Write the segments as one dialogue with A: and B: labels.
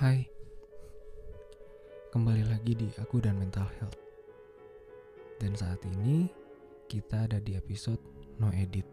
A: Hai, kembali lagi di Aku dan Mental Health. Dan saat ini kita ada di episode No Edit.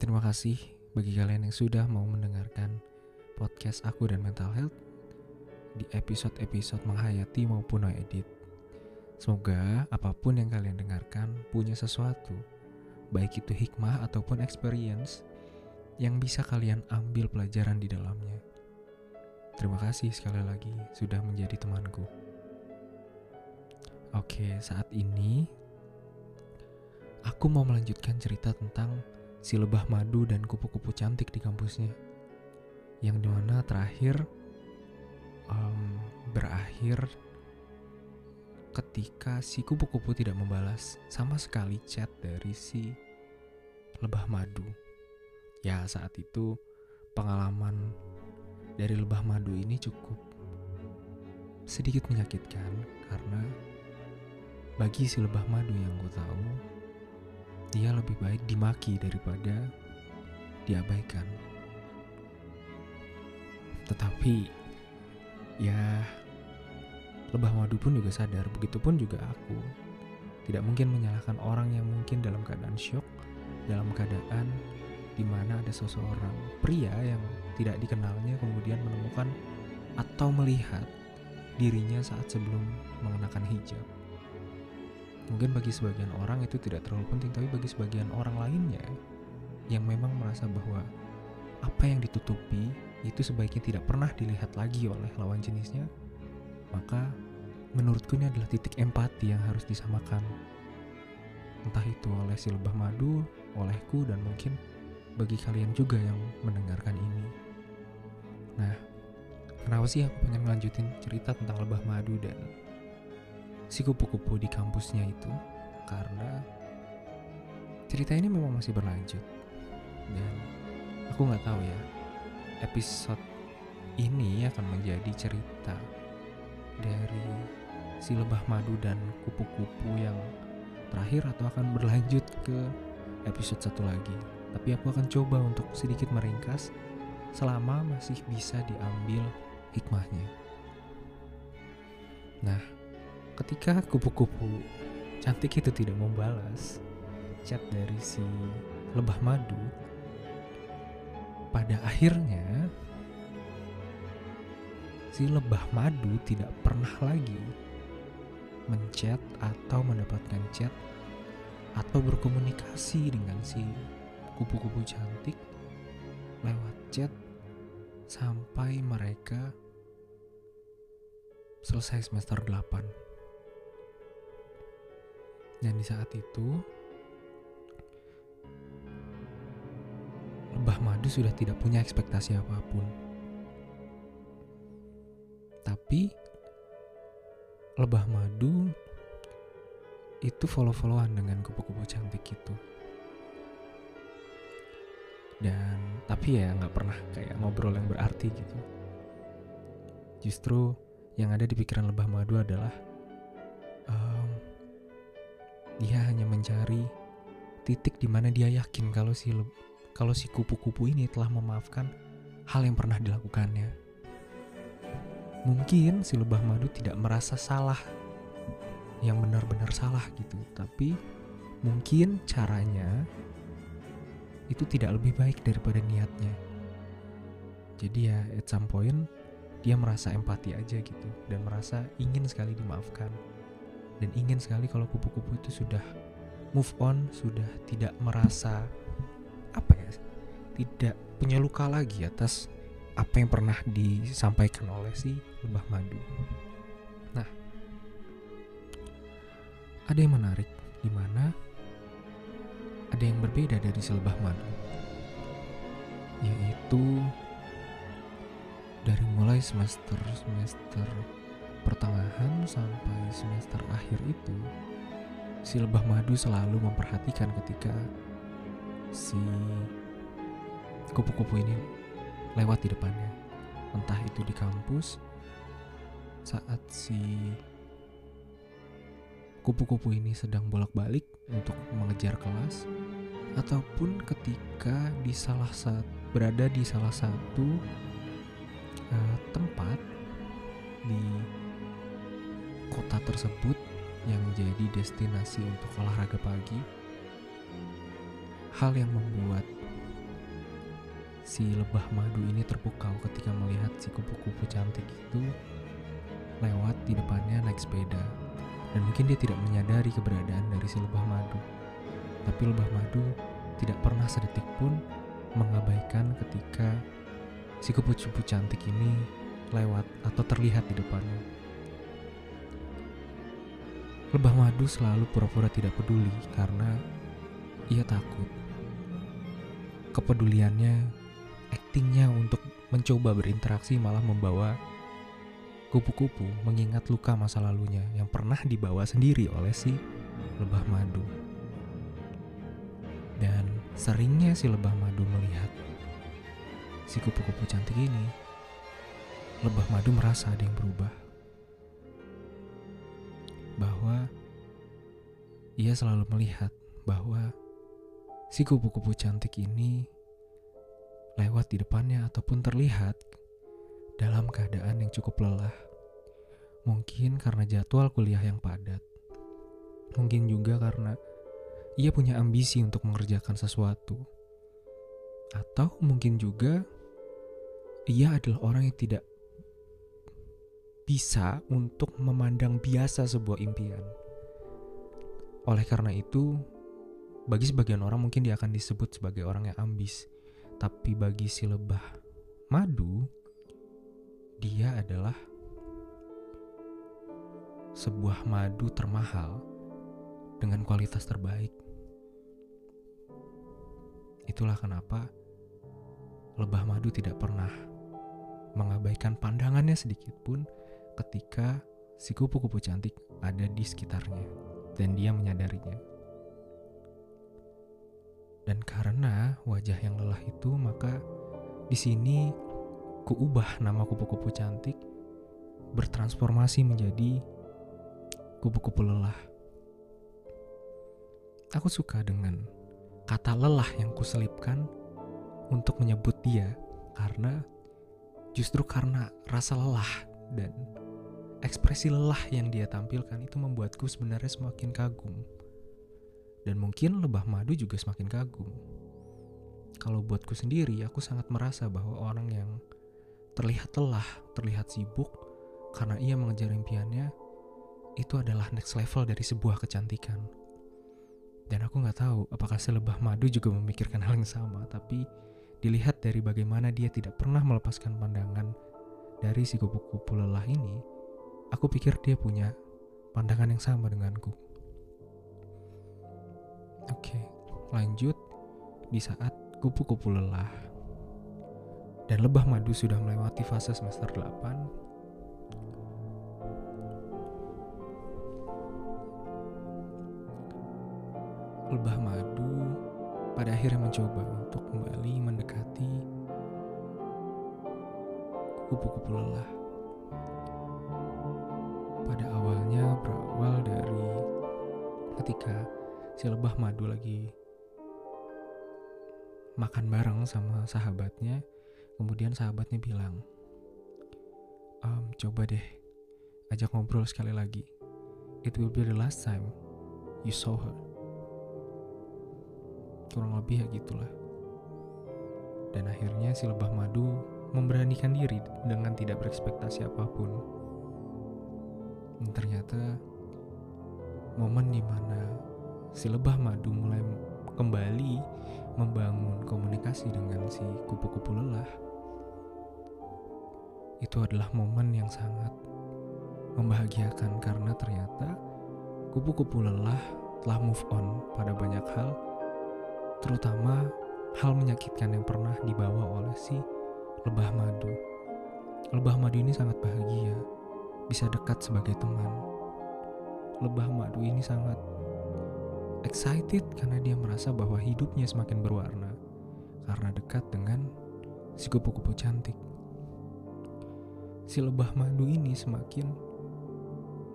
A: Terima kasih bagi kalian yang sudah mau mendengarkan podcast Aku dan Mental Health di episode-episode menghayati maupun No Edit. Semoga apa pun yang kalian dengarkan punya sesuatu, baik itu hikmah ataupun experience yang bisa kalian ambil pelajaran di dalamnya. Terima kasih sekali lagi sudah menjadi temanku. Oke, saat ini aku mau melanjutkan cerita tentang si lebah madu dan kupu-kupu cantik di kampusnya. Yang di mana terakhir um, berakhir ketika si kupu-kupu tidak membalas sama sekali chat dari si lebah madu. Ya, saat itu pengalaman dari lebah madu ini cukup sedikit menyakitkan karena bagi si lebah madu yang gue tahu, dia lebih baik dimaki daripada diabaikan. Tetapi ya lebah madu pun juga sadar, begitupun juga aku. Tidak mungkin menyalahkan orang yang mungkin dalam keadaan syok, dalam keadaan di mana ada seseorang pria yang tidak dikenalnya kemudian menemukan atau melihat dirinya saat sebelum mengenakan hijab. Mungkin bagi sebagian orang itu tidak terlalu penting, tapi bagi sebagian orang lainnya yang memang merasa bahwa apa yang ditutupi itu sebaiknya tidak pernah dilihat lagi oleh lawan jenisnya, maka menurutku ini adalah titik empati yang harus disamakan. Entah itu oleh si lebah madu, olehku, dan mungkin bagi kalian juga yang mendengarkan ini. Nah, kenapa sih aku pengen melanjutin cerita tentang lebah madu dan si kupu-kupu di kampusnya itu? Karena cerita ini memang masih berlanjut dan aku nggak tahu ya episode ini akan menjadi cerita dari si lebah madu dan kupu-kupu yang terakhir atau akan berlanjut ke episode satu lagi tapi aku akan coba untuk sedikit meringkas selama masih bisa diambil hikmahnya. Nah, ketika kupu-kupu cantik itu tidak membalas chat dari si lebah madu, pada akhirnya si lebah madu tidak pernah lagi menchat atau mendapatkan chat atau berkomunikasi dengan si kupu-kupu cantik lewat chat sampai mereka selesai semester 8. Dan di saat itu lebah madu sudah tidak punya ekspektasi apa pun. Tapi lebah madu itu follow-followan dengan kupu-kupu cantik itu dan tapi ya nggak pernah kayak ngobrol yang berarti gitu. Justru yang ada di pikiran lebah madu adalah um, dia hanya mencari titik di mana dia yakin kalau si kalau si kupu-kupu ini telah memaafkan hal yang pernah dilakukannya. Mungkin si lebah madu tidak merasa salah yang benar-benar salah gitu. Tapi mungkin caranya itu tidak lebih baik daripada niatnya. Jadi ya at some point dia merasa empati aja gitu dan merasa ingin sekali dimaafkan dan ingin sekali kalau kupu-kupu itu sudah move on, sudah tidak merasa apa ya, tidak punya luka lagi atas apa yang pernah disampaikan oleh si lebah madu. Nah, ada yang menarik di mana ada yang berbeda dari selebah madu, yaitu dari mulai semester semester pertengahan sampai semester akhir itu si lebah madu selalu memperhatikan ketika si kupu-kupu ini lewat di depannya. Entah itu di kampus saat si kupu-kupu ini sedang bolak-balik untuk mengejar kelas ataupun ketika di salah satu berada di salah satu uh, tempat di kota tersebut yang jadi destinasi untuk olahraga pagi. Hal yang membuat si lebah madu ini terpukau ketika melihat si kupu-kupu cantik itu lewat di depannya naik sepeda. Dan mungkin dia tidak menyadari keberadaan dari si lebah madu. Tapi lebah madu tidak pernah sedetik pun mengabaikan ketika si kupu-kupu cantik ini lewat atau terlihat di depannya. Lebah madu selalu pura-pura tidak peduli karena ia takut. Kepeduliannya, aktingnya untuk mencoba berinteraksi malah membawa kupu-kupu mengingat luka masa lalunya yang pernah dibawa sendiri oleh si lebah madu. Dan seringnya si lebah madu melihat si kupu-kupu cantik ini, lebah madu merasa ada yang berubah bahwa ia selalu melihat bahwa si kupu-kupu cantik ini lewat di depannya ataupun terlihat dalam keadaan yang cukup lelah. Mungkin karena jadwal kuliah yang padat. Mungkin juga karena ia punya ambisi untuk mengerjakan sesuatu. Atau mungkin juga ia adalah orang yang tidak bisa untuk memandang biasa sebuah impian. Oleh karena itu, bagi sebagian orang mungkin dia akan disebut sebagai orang yang ambis. Tapi bagi si lebah madu, dia adalah sebuah madu termahal dengan kualitas terbaik. Itulah kenapa lebah madu tidak pernah mengabaikan pandangannya sedikit pun ketika si kupu-kupu cantik ada di sekitarnya dan dia menyadarinya. Dan karena wajah yang lelah itu, maka di sini kuubah nama kupu-kupu cantik bertransformasi menjadi kupu-kupu lelah. Aku suka dengan kata lelah yang kuselipkan untuk menyebut dia karena justru karena rasa lelah dan ekspresi lelah yang dia tampilkan itu membuatku sebenarnya semakin kagum. Dan mungkin lebah madu juga semakin kagum. Kalau buatku sendiri, aku sangat merasa bahwa orang yang terlihat lelah, terlihat sibuk karena ia mengejar impiannya, itu adalah next level dari sebuah kecantikan. Dan aku nggak tahu apakah si lebah madu juga memikirkan hal yang sama, tapi dilihat dari bagaimana dia tidak pernah melepaskan pandangan dari si kupu-kupu lelah ini, Aku pikir dia punya pandangan yang sama denganku. Oke, lanjut di saat kupu-kupu lelah dan lebah madu sudah melewati fase semester 8 lebah madu pada akhirnya mencoba untuk kembali mendekati kupu-kupu lelah. Pada awalnya berawal dari ketika si lebah madu lagi makan bareng sama sahabatnya kemudian sahabatnya bilang um, coba deh ajak ngobrol sekali lagi. It will be the last time you saw her. Kurang lebih ya gitulah. Dan akhirnya si lebah madu memberanikan diri dengan tidak berekspektasi apa pun. Dan ternyata momen di mana si lebah madu mulai kembali membangun komunikasi dengan si kupu-kupu lelah itu adalah momen yang sangat membahagiakan karena ternyata kupu-kupu lelah telah move on pada banyak hal terutama hal menyakitkan yang pernah dibawa oleh si lebah madu lebah madu ini sangat bahagia bisa dekat sebagai teman. Lebah madu ini sangat excited karena dia merasa bahwa hidupnya semakin berwarna karena dekat dengan si kupu-kupu cantik. Si lebah madu ini semakin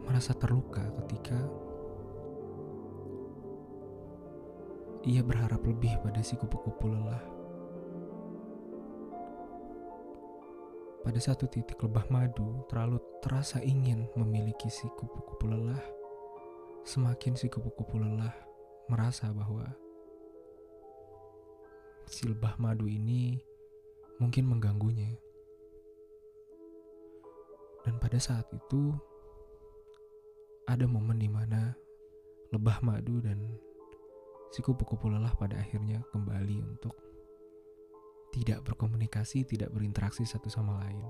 A: merasa terluka ketika ia berharap lebih pada si kupu-kupu lelah. pada satu titik lebah madu terlalu terasa ingin memiliki si kupu-kupu lelah. Semakin si kupu-kupu lelah merasa bahwa si lebah madu ini mungkin mengganggunya. Pada saat itu ada momen di mana lebah madu dan si kupu-kupu lelah pada akhirnya kembali untuk tidak berkomunikasi, tidak berinteraksi satu sama lain.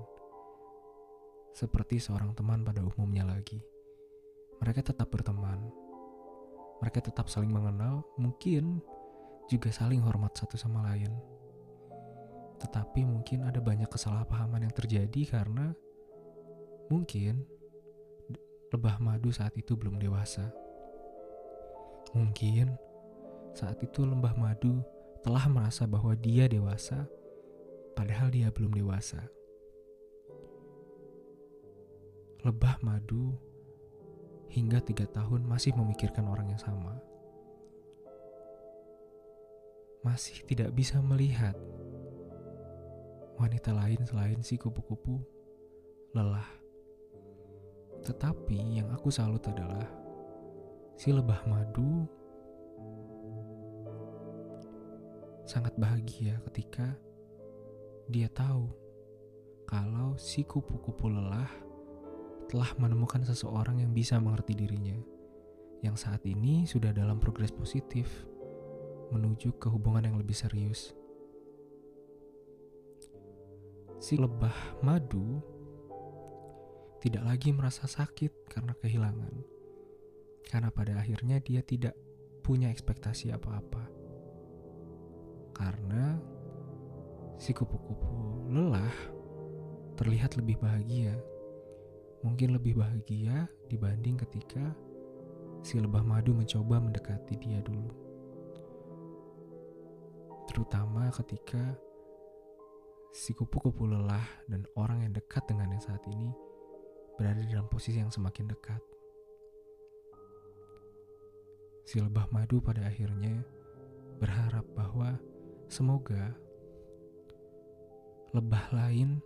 A: Seperti seorang teman pada umumnya lagi. Mereka tetap berteman. Mereka tetap saling mengenal, mungkin juga saling hormat satu sama lain. Tetapi mungkin ada banyak kesalahpahaman yang terjadi karena mungkin lebah madu saat itu belum dewasa. Mungkin saat itu lembah madu telah merasa bahwa dia dewasa, padahal dia belum dewasa. Lebah madu hingga tiga tahun masih memikirkan orang yang sama. Masih tidak bisa melihat wanita lain selain si kupu-kupu lelah. Tetapi yang aku salut adalah si lebah madu sangat bahagia ketika dia tahu kalau si kupu-kupu lelah telah menemukan seseorang yang bisa mengerti dirinya, yang saat ini sudah dalam progres positif menuju ke hubungan yang lebih serius. Si lebah madu tidak lagi merasa sakit karena kehilangan, karena pada akhirnya dia tidak punya ekspektasi apa-apa karena si kupu-kupu lelah terlihat lebih bahagia. Mungkin lebih bahagia dibanding ketika si lebah madu mencoba mendekati dia dulu. Terutama ketika si kupu-kupu lelah dan orang yang dekat dengannya saat ini berada dalam posisi yang semakin dekat. Si lebah madu pada akhirnya berharap bahwa Semoga lebah lain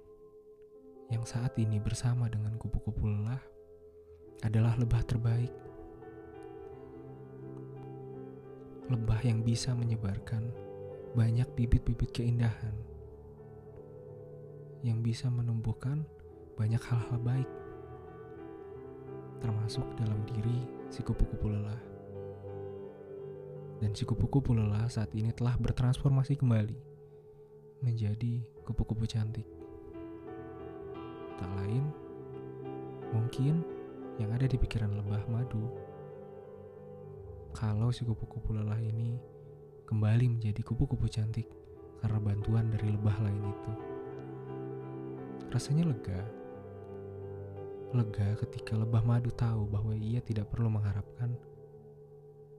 A: yang saat ini bersama dengan kupu-kupu lelah adalah lebah terbaik. Lebah yang bisa menyebarkan banyak bibit-bibit keindahan yang bisa menumbuhkan banyak hal-hal baik termasuk dalam diri si kupu-kupu lelah dan si kupu-kupu lelah saat ini telah bertransformasi kembali menjadi kupu-kupu cantik. Tak lain, mungkin yang ada di pikiran lebah madu, kalau si kupu-kupu lelah ini kembali menjadi kupu-kupu cantik karena bantuan dari lebah lain itu. Rasanya lega. Lega ketika lebah madu tahu bahwa ia tidak perlu mengharapkan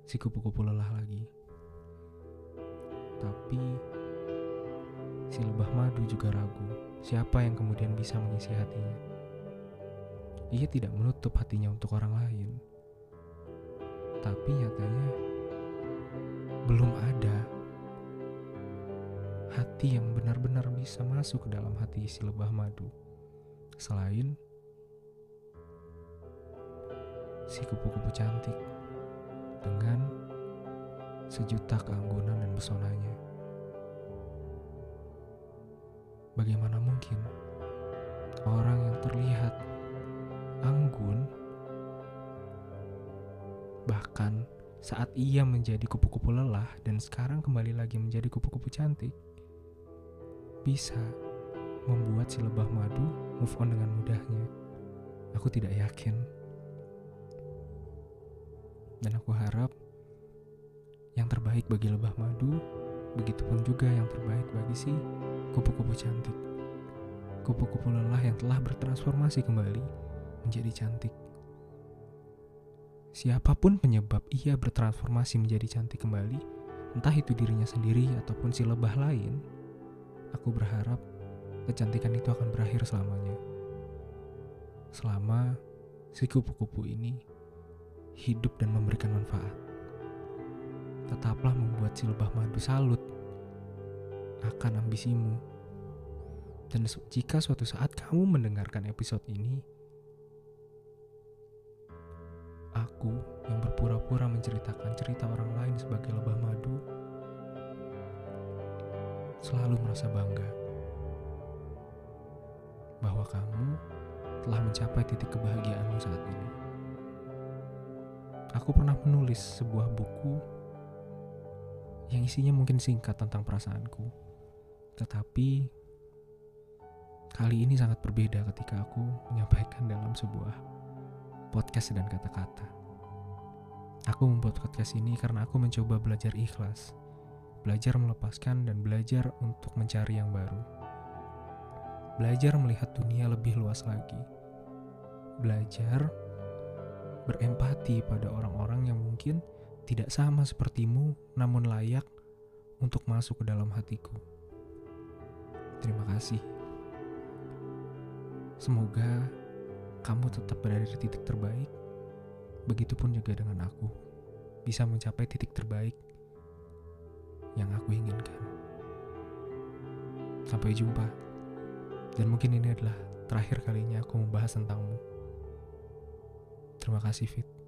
A: si kupu-kupu lelah lagi. Tapi si lebah madu juga ragu siapa yang kemudian bisa mengisi hatinya. Ia tidak menutup hatinya untuk orang lain. Tapi nyatanya belum ada hati yang benar-benar bisa masuk ke dalam hati si lebah madu. Selain si kupu-kupu cantik dengan sejuta keanggunan dan pesonanya. Bagaimana mungkin orang yang terlihat anggun bahkan saat ia menjadi kupu-kupu lelah dan sekarang kembali lagi menjadi kupu-kupu cantik bisa membuat si lebah madu move on dengan mudahnya. Aku tidak yakin. Dan aku harap yang terbaik bagi lebah madu, begitupun juga yang terbaik bagi si kupu-kupu cantik. Kupu-kupu lelah yang telah bertransformasi kembali menjadi cantik. Siapa pun penyebab ia bertransformasi menjadi cantik kembali, entah itu dirinya sendiri ataupun si lebah lain, aku berharap kecantikan itu akan berakhir selamanya. Selama si kupu-kupu ini hidup dan memberikan manfaat. Tetaplah membuat si lebah madu salut akan ambisimu. Dan jika suatu saat kamu mendengarkan episode ini, aku yang berpura-pura menceritakan cerita orang lain sebagai lebah madu selalu merasa bangga bahwa kamu telah mencapai titik kebahagiaanmu saat ini. Aku pernah menulis sebuah buku yang isinya mungkin singkat tentang perasaanku, tetapi kali ini sangat berbeda ketika aku menyampaikan dalam sebuah podcast dan kata-kata. Aku membuat podcast ini karena aku mencoba belajar ikhlas, belajar melepaskan dan belajar untuk mencari yang baru. Belajar melihat dunia lebih luas lagi. Belajar berempati pada orang-orang yang mungkin tidak sama sepertimu namun layak untuk masuk ke dalam hatiku. Terima kasih. Semoga kamu tetap berada di titik terbaik. Begitupun juga dengan aku, bisa mencapai titik terbaik yang aku inginkan. Sampai jumpa. Dan mungkin ini adalah terakhir kalinya aku membahas tentangmu. Terima kasih, Fit.